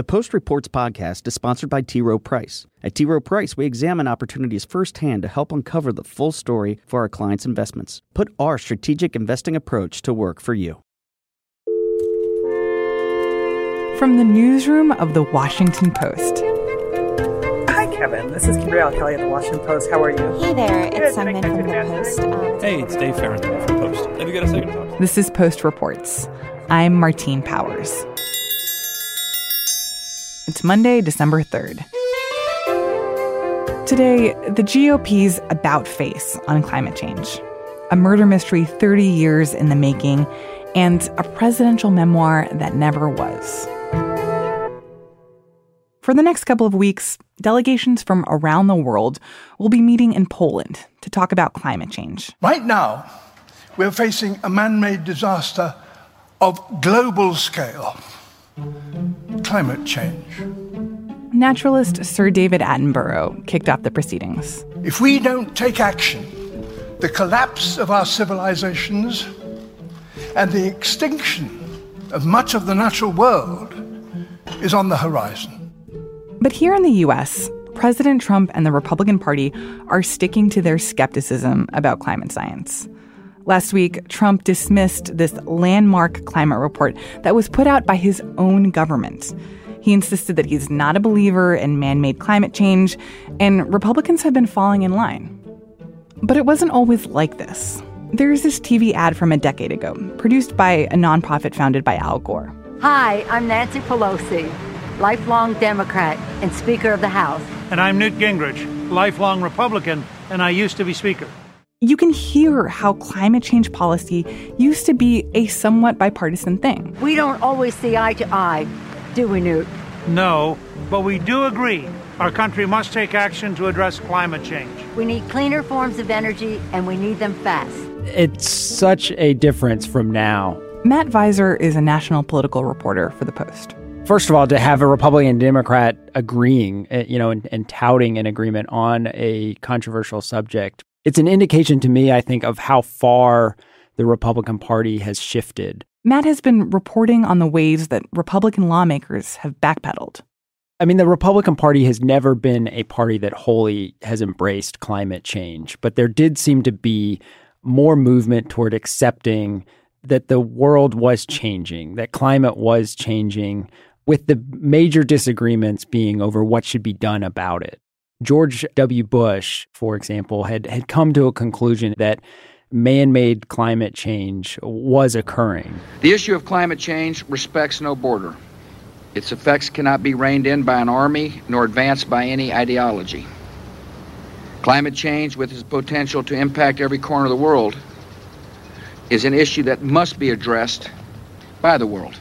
The Post Reports podcast is sponsored by T. Rowe Price. At T. Rowe Price, we examine opportunities firsthand to help uncover the full story for our clients' investments. Put our strategic investing approach to work for you. From the newsroom of the Washington Post. Hi, Kevin. This is Kimberly Kelly at the Washington Post. How are you? Hey there, it's Good. Simon from the Post. Um, Hey, it's Dave Farrington from the Post. Have you got a second? This is Post Reports. I'm Martine Powers. It's Monday, December 3rd. Today, the GOP's about face on climate change, a murder mystery 30 years in the making, and a presidential memoir that never was. For the next couple of weeks, delegations from around the world will be meeting in Poland to talk about climate change. Right now, we're facing a man made disaster of global scale climate change. Naturalist Sir David Attenborough kicked off the proceedings. If we don't take action, the collapse of our civilizations and the extinction of much of the natural world is on the horizon. But here in the US, President Trump and the Republican Party are sticking to their skepticism about climate science. Last week, Trump dismissed this landmark climate report that was put out by his own government. He insisted that he's not a believer in man made climate change, and Republicans have been falling in line. But it wasn't always like this. There's this TV ad from a decade ago, produced by a nonprofit founded by Al Gore. Hi, I'm Nancy Pelosi, lifelong Democrat and Speaker of the House. And I'm Newt Gingrich, lifelong Republican, and I used to be Speaker. You can hear how climate change policy used to be a somewhat bipartisan thing. We don't always see eye to eye, do we, Newt? No, but we do agree our country must take action to address climate change. We need cleaner forms of energy and we need them fast. It's such a difference from now. Matt Viser is a national political reporter for The Post. First of all, to have a Republican and Democrat agreeing, uh, you know, and, and touting an agreement on a controversial subject, it's an indication to me, I think, of how far the Republican Party has shifted. Matt has been reporting on the ways that Republican lawmakers have backpedaled. I mean, the Republican Party has never been a party that wholly has embraced climate change, but there did seem to be more movement toward accepting that the world was changing, that climate was changing, with the major disagreements being over what should be done about it. George W. Bush, for example, had, had come to a conclusion that man made climate change was occurring. The issue of climate change respects no border. Its effects cannot be reined in by an army nor advanced by any ideology. Climate change, with its potential to impact every corner of the world, is an issue that must be addressed by the world.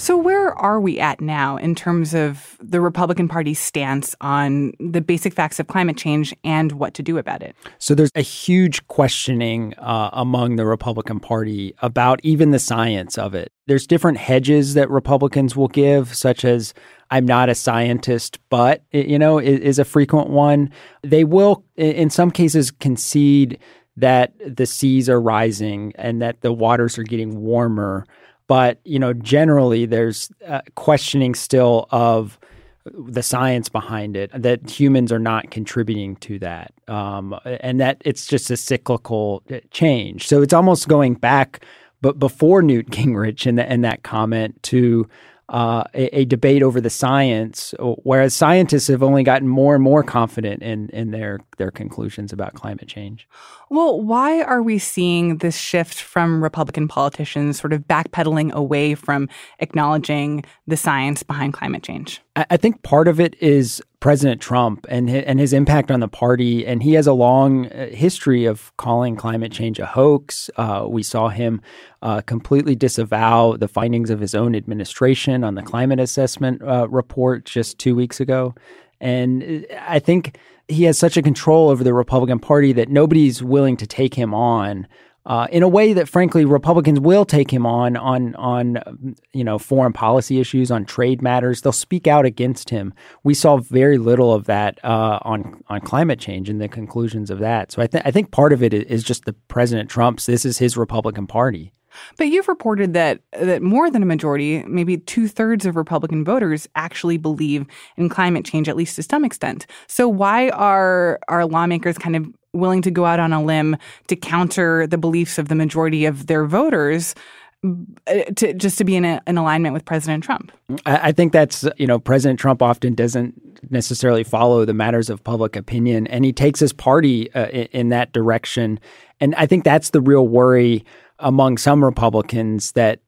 So, where are we at now in terms of the Republican Party's stance on the basic facts of climate change and what to do about it? So there's a huge questioning uh, among the Republican Party about even the science of it. There's different hedges that Republicans will give, such as "I'm not a scientist, but," you know, is, is a frequent one. They will, in some cases, concede that the seas are rising and that the waters are getting warmer. But you know, generally, there's uh, questioning still of the science behind it, that humans are not contributing to that, um, and that it's just a cyclical uh, change. So it's almost going back, but before Newt Gingrich and, and that comment to uh, a, a, debate over the science, whereas scientists have only gotten more and more confident in in their their conclusions about climate change. Well, why are we seeing this shift from Republican politicians sort of backpedaling away from acknowledging the science behind climate change? I think part of it is President Trump and his, and his impact on the party, and he has a long uh, history of calling climate change a hoax. Uh, we saw him uh, completely disavow the findings of his own administration on the climate assessment uh, report just two weeks ago, and I think he has such a control over the Republican Party that nobody's willing to take him on uh, in a way that, frankly, Republicans will take him on on on you know foreign policy issues, on trade matters. They'll speak out against him. We saw very little of that uh, on on climate change and the conclusions of that. So I think I think part of it is just the President Trump's. This is his Republican Party. But you've reported that that more than a majority, maybe two thirds of Republican voters actually believe in climate change, at least to some extent. So why are our lawmakers kind of willing to go out on a limb to counter the beliefs of the majority of their voters? Uh, to just to be in, a, in alignment with President Trump. I, I think that's you know President Trump often doesn't necessarily follow the matters of public opinion, and he takes his party uh, in, in that direction. And I think that's the real worry among some Republicans that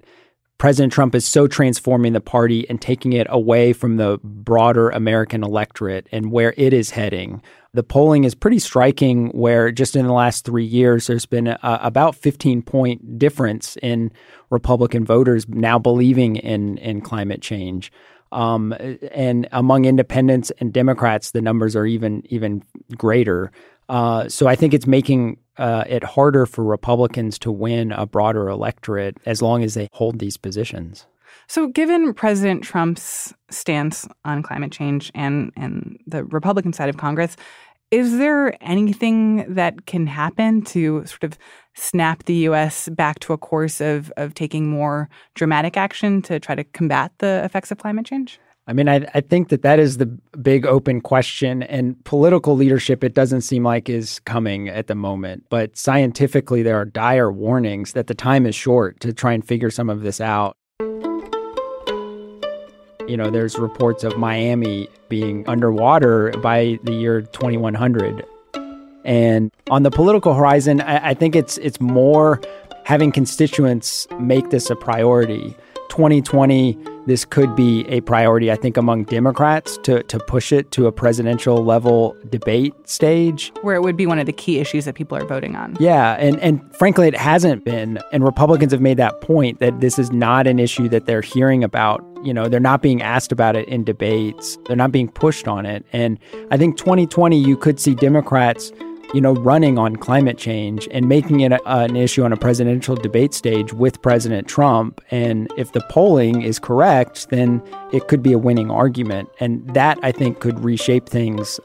President Trump is so transforming the party and taking it away from the broader American electorate and where it is heading. The polling is pretty striking, where just in the last three years, there's been a, about 15 point difference in Republican voters now believing in, in climate change. Um, and among independents and Democrats, the numbers are even even greater. Uh, so I think it's making uh, it harder for Republicans to win a broader electorate as long as they hold these positions. So, given President Trump's stance on climate change and and the Republican side of Congress, is there anything that can happen to sort of snap the U.S. back to a course of of taking more dramatic action to try to combat the effects of climate change? I mean, I, I think that that is the big open question, and political leadership, it doesn't seem like is coming at the moment. But scientifically, there are dire warnings that the time is short to try and figure some of this out. You know, there's reports of Miami being underwater by the year 2100. And on the political horizon, I, I think it's it's more having constituents make this a priority. 2020 this could be a priority, I think, among Democrats to, to push it to a presidential level debate stage. Where it would be one of the key issues that people are voting on. Yeah. And, and frankly, it hasn't been. And Republicans have made that point that this is not an issue that they're hearing about. You know, they're not being asked about it in debates, they're not being pushed on it. And I think 2020, you could see Democrats you know, running on climate change and making it a, an issue on a presidential debate stage with President Trump. And if the polling is correct, then it could be a winning argument. And that, I think, could reshape things.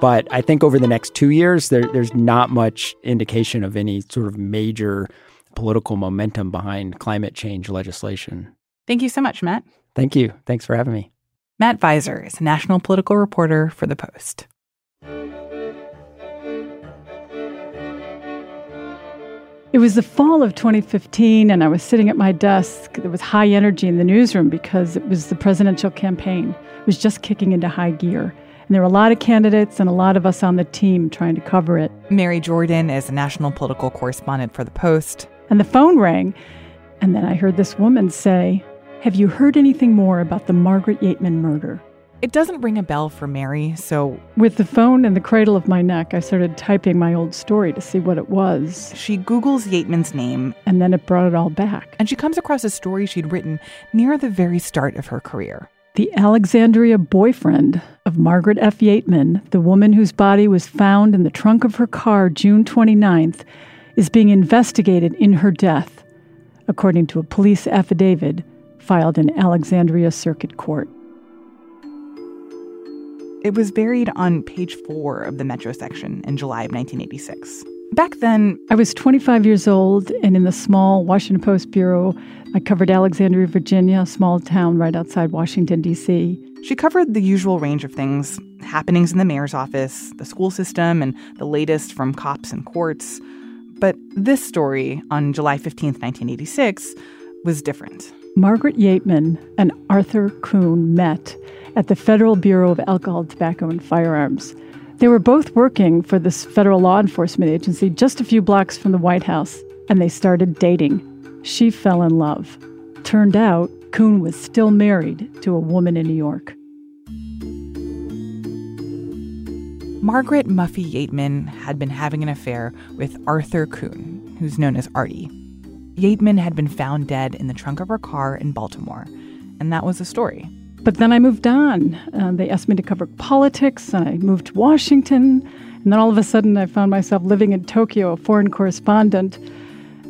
But I think over the next two years, there, there's not much indication of any sort of major political momentum behind climate change legislation. Thank you so much, Matt. Thank you. Thanks for having me. Matt Viser is a national political reporter for The Post. It was the fall of 2015, and I was sitting at my desk. There was high energy in the newsroom because it was the presidential campaign. It was just kicking into high gear. And there were a lot of candidates and a lot of us on the team trying to cover it. Mary Jordan is a national political correspondent for The Post. And the phone rang, and then I heard this woman say, Have you heard anything more about the Margaret Yateman murder? It doesn't ring a bell for Mary, so. With the phone in the cradle of my neck, I started typing my old story to see what it was. She Googles Yateman's name. And then it brought it all back. And she comes across a story she'd written near the very start of her career. The Alexandria boyfriend of Margaret F. Yateman, the woman whose body was found in the trunk of her car June 29th, is being investigated in her death, according to a police affidavit filed in Alexandria Circuit Court. It was buried on page four of the Metro section in July of 1986. Back then, I was 25 years old, and in the small Washington Post bureau, I covered Alexandria, Virginia, a small town right outside Washington, D.C. She covered the usual range of things happenings in the mayor's office, the school system, and the latest from cops and courts. But this story on July 15th, 1986, was different. Margaret Yateman and Arthur Kuhn met at the Federal Bureau of Alcohol, Tobacco, and Firearms. They were both working for this federal law enforcement agency just a few blocks from the White House, and they started dating. She fell in love. Turned out, Kuhn was still married to a woman in New York. Margaret Muffy Yateman had been having an affair with Arthur Kuhn, who's known as Artie. Yateman had been found dead in the trunk of her car in Baltimore, and that was the story. But then I moved on. Uh, they asked me to cover politics, and I moved to Washington. And then all of a sudden, I found myself living in Tokyo, a foreign correspondent,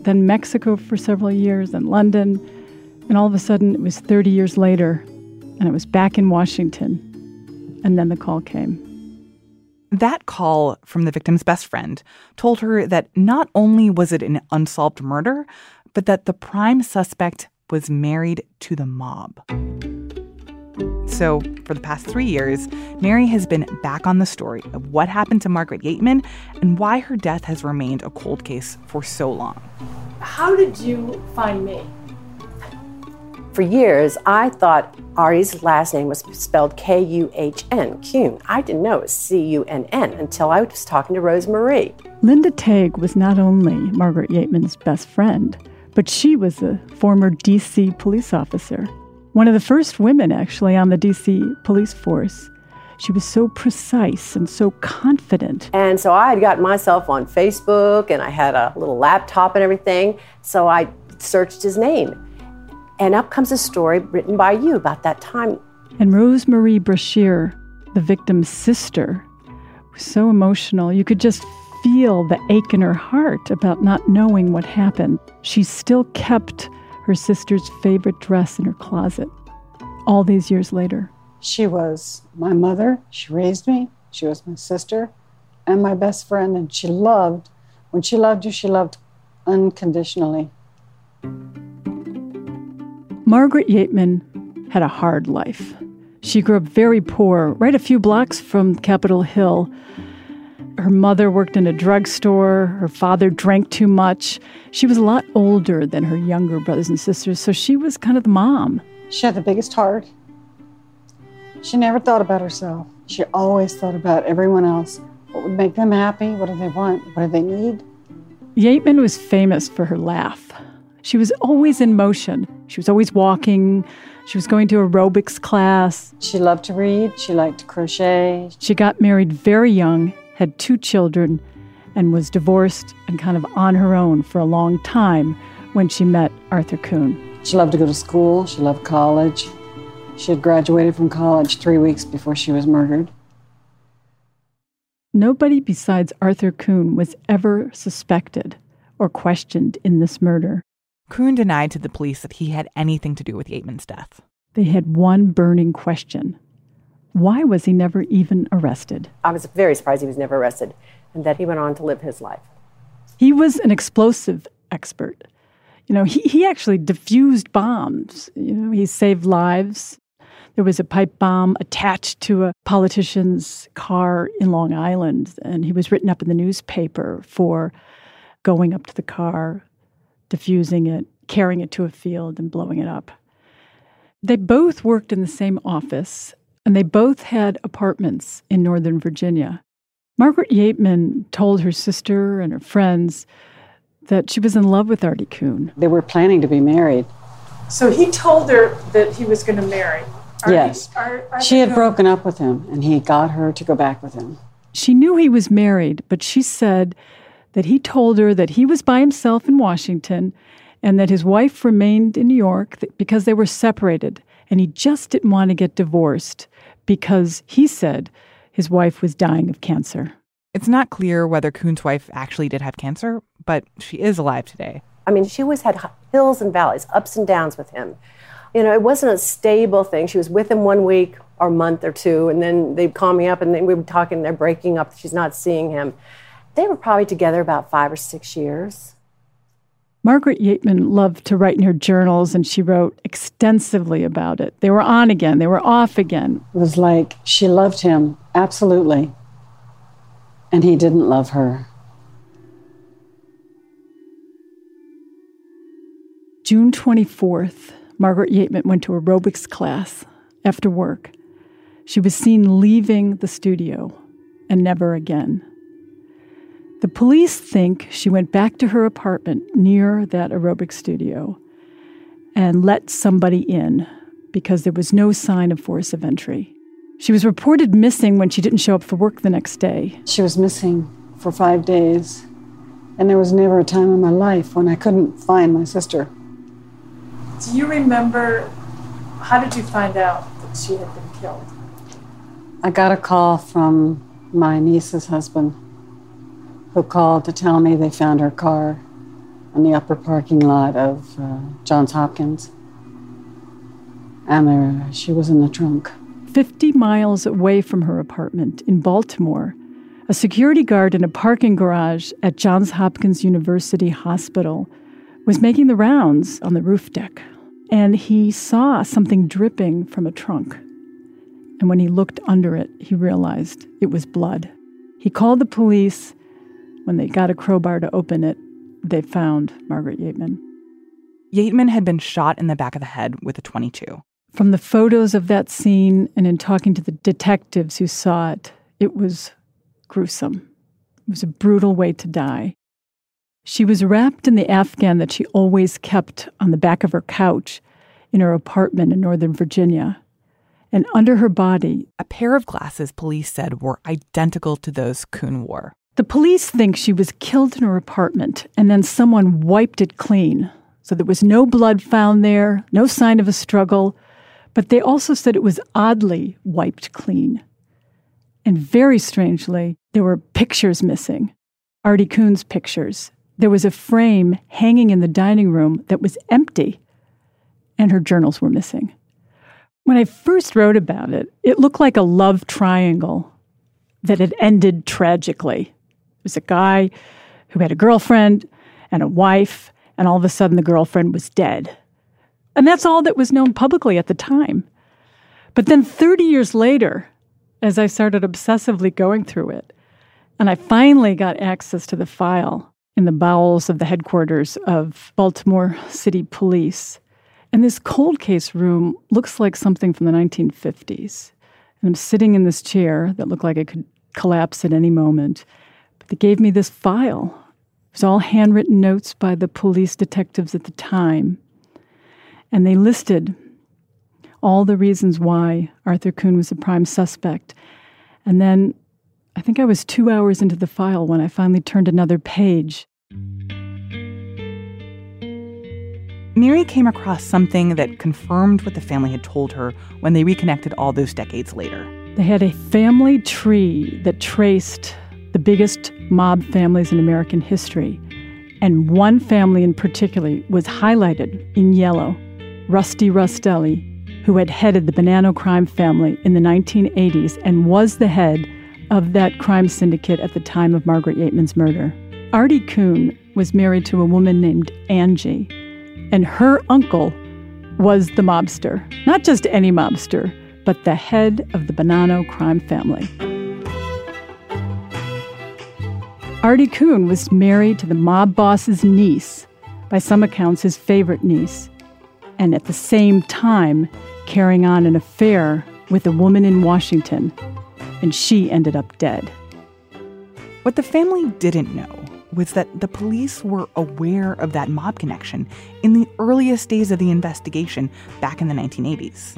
then Mexico for several years, then London. And all of a sudden, it was 30 years later, and I was back in Washington. And then the call came. That call from the victim's best friend told her that not only was it an unsolved murder, but that the prime suspect was married to the mob. So, for the past three years, Mary has been back on the story of what happened to Margaret Yateman and why her death has remained a cold case for so long. How did you find me? For years, I thought Artie's last name was spelled K U H N, Kuhn. I didn't know it was C U N N until I was talking to Rose Marie. Linda Tague was not only Margaret Yateman's best friend, but she was a former DC police officer. One of the first women, actually, on the DC police force. She was so precise and so confident. And so I had gotten myself on Facebook and I had a little laptop and everything. So I searched his name. And up comes a story written by you about that time. And Rosemarie Brashear, the victim's sister, was so emotional. You could just feel the ache in her heart about not knowing what happened. She still kept her sister's favorite dress in her closet all these years later. She was my mother. She raised me. She was my sister and my best friend. And she loved, when she loved you, she loved unconditionally. Margaret Yateman had a hard life. She grew up very poor, right a few blocks from Capitol Hill. Her mother worked in a drugstore. Her father drank too much. She was a lot older than her younger brothers and sisters, so she was kind of the mom. She had the biggest heart. She never thought about herself. She always thought about everyone else. What would make them happy? What do they want? What do they need? Yateman was famous for her laugh. She was always in motion. She was always walking. She was going to aerobics class. She loved to read. She liked to crochet. She got married very young, had two children, and was divorced and kind of on her own for a long time when she met Arthur Kuhn. She loved to go to school. She loved college. She had graduated from college three weeks before she was murdered. Nobody besides Arthur Kuhn was ever suspected or questioned in this murder. Kuhn denied to the police that he had anything to do with Yateman's death. They had one burning question why was he never even arrested? I was very surprised he was never arrested and that he went on to live his life. He was an explosive expert. You know, he, he actually diffused bombs. You know, he saved lives. There was a pipe bomb attached to a politician's car in Long Island, and he was written up in the newspaper for going up to the car, diffusing it, carrying it to a field, and blowing it up. They both worked in the same office, and they both had apartments in Northern Virginia. Margaret Yateman told her sister and her friends that she was in love with Artie Kuhn. They were planning to be married. So he told her that he was going to marry. Artie, yes. Ar- she had broken up with him, and he got her to go back with him. She knew he was married, but she said that he told her that he was by himself in Washington and that his wife remained in New York because they were separated and he just didn't want to get divorced because he said his wife was dying of cancer. It's not clear whether Kuhn's wife actually did have cancer, but she is alive today. I mean, she always had hills and valleys, ups and downs with him. You know, it wasn't a stable thing. She was with him one week or month or two, and then they'd call me up and then we would talk, and they're breaking up. She's not seeing him. They were probably together about five or six years. Margaret Yateman loved to write in her journals, and she wrote extensively about it. They were on again, they were off again. It was like she loved him, absolutely, and he didn't love her. June 24th, Margaret Yateman went to aerobics class after work. She was seen leaving the studio and never again. The police think she went back to her apartment near that aerobic studio and let somebody in because there was no sign of force of entry. She was reported missing when she didn't show up for work the next day. She was missing for five days, and there was never a time in my life when I couldn't find my sister. Do you remember how did you find out that she had been killed? I got a call from my niece's husband who called to tell me they found her car in the upper parking lot of uh, Johns Hopkins. And there, she was in the trunk. 50 miles away from her apartment in Baltimore, a security guard in a parking garage at Johns Hopkins University Hospital was making the rounds on the roof deck, and he saw something dripping from a trunk. And when he looked under it, he realized it was blood. He called the police. When they got a crowbar to open it, they found Margaret Yateman. Yateman had been shot in the back of the head with a 22. From the photos of that scene and in talking to the detectives who saw it, it was gruesome. It was a brutal way to die. She was wrapped in the afghan that she always kept on the back of her couch in her apartment in Northern Virginia. And under her body, a pair of glasses police said were identical to those Kuhn wore. The police think she was killed in her apartment and then someone wiped it clean. So there was no blood found there, no sign of a struggle, but they also said it was oddly wiped clean. And very strangely, there were pictures missing Artie Kuhn's pictures. There was a frame hanging in the dining room that was empty, and her journals were missing. When I first wrote about it, it looked like a love triangle that had ended tragically was a guy who had a girlfriend and a wife, and all of a sudden the girlfriend was dead. And that's all that was known publicly at the time. But then 30 years later, as I started obsessively going through it, and I finally got access to the file in the bowels of the headquarters of Baltimore City Police. And this cold case room looks like something from the 1950s. And I'm sitting in this chair that looked like it could collapse at any moment. They gave me this file. It was all handwritten notes by the police detectives at the time. And they listed all the reasons why Arthur Kuhn was a prime suspect. And then I think I was two hours into the file when I finally turned another page. Mary came across something that confirmed what the family had told her when they reconnected all those decades later. They had a family tree that traced the biggest mob families in American history. And one family in particular was highlighted in yellow Rusty Rastelli, who had headed the Bonanno crime family in the 1980s and was the head of that crime syndicate at the time of Margaret Yateman's murder. Artie Kuhn was married to a woman named Angie, and her uncle was the mobster. Not just any mobster, but the head of the Bonanno crime family. Artie Kuhn was married to the mob boss's niece, by some accounts his favorite niece, and at the same time carrying on an affair with a woman in Washington, and she ended up dead. What the family didn't know was that the police were aware of that mob connection in the earliest days of the investigation back in the 1980s.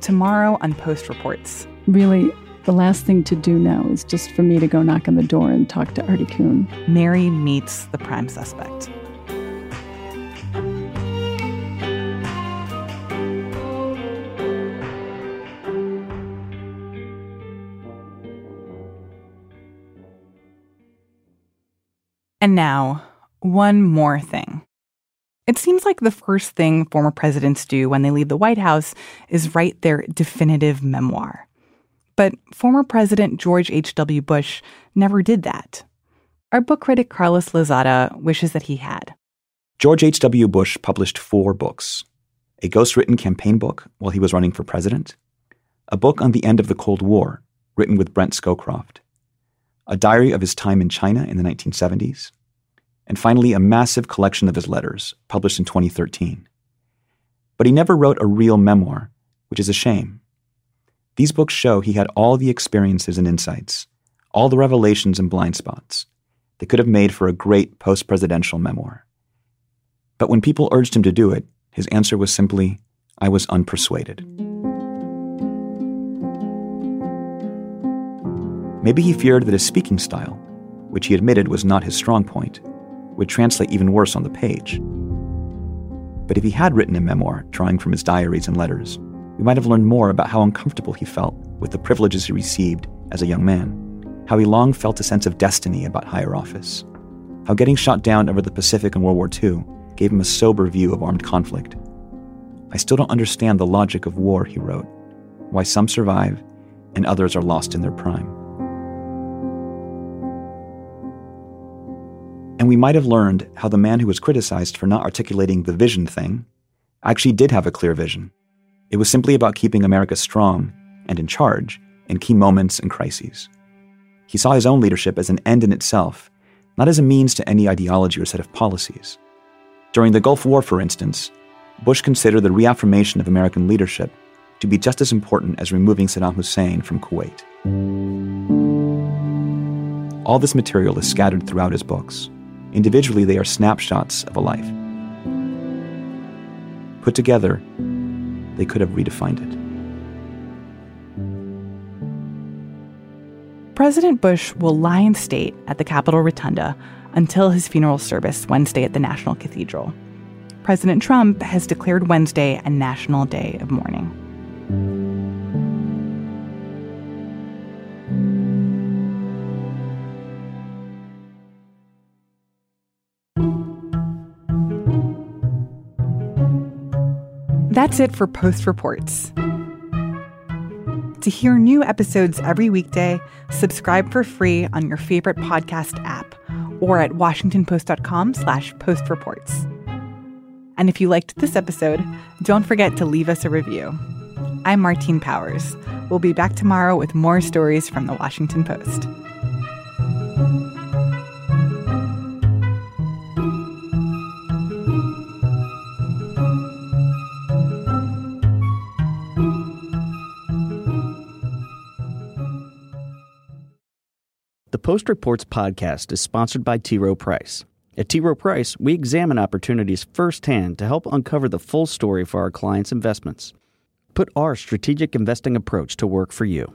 Tomorrow on Post Reports. Really, the last thing to do now is just for me to go knock on the door and talk to Artie Kuhn. Mary meets the prime suspect. And now, one more thing. It seems like the first thing former presidents do when they leave the White House is write their definitive memoir. But former President George H.W. Bush never did that. Our book critic Carlos Lozada wishes that he had. George H.W. Bush published four books a ghostwritten campaign book while he was running for president, a book on the end of the Cold War, written with Brent Scowcroft, a diary of his time in China in the 1970s, and finally a massive collection of his letters, published in 2013. But he never wrote a real memoir, which is a shame. These books show he had all the experiences and insights, all the revelations and blind spots that could have made for a great post presidential memoir. But when people urged him to do it, his answer was simply, I was unpersuaded. Maybe he feared that his speaking style, which he admitted was not his strong point, would translate even worse on the page. But if he had written a memoir drawing from his diaries and letters, we might have learned more about how uncomfortable he felt with the privileges he received as a young man, how he long felt a sense of destiny about higher office, how getting shot down over the Pacific in World War II gave him a sober view of armed conflict. I still don't understand the logic of war, he wrote, why some survive and others are lost in their prime. And we might have learned how the man who was criticized for not articulating the vision thing actually did have a clear vision. It was simply about keeping America strong and in charge in key moments and crises. He saw his own leadership as an end in itself, not as a means to any ideology or set of policies. During the Gulf War, for instance, Bush considered the reaffirmation of American leadership to be just as important as removing Saddam Hussein from Kuwait. All this material is scattered throughout his books. Individually, they are snapshots of a life. Put together, they could have redefined it. President Bush will lie in state at the Capitol Rotunda until his funeral service Wednesday at the National Cathedral. President Trump has declared Wednesday a national day of mourning. That's it for Post Reports. To hear new episodes every weekday, subscribe for free on your favorite podcast app or at washingtonpost.com slash postreports. And if you liked this episode, don't forget to leave us a review. I'm Martine Powers. We'll be back tomorrow with more stories from the Washington Post. Post Reports podcast is sponsored by T. Rowe Price. At T. Rowe Price, we examine opportunities firsthand to help uncover the full story for our clients' investments. Put our strategic investing approach to work for you.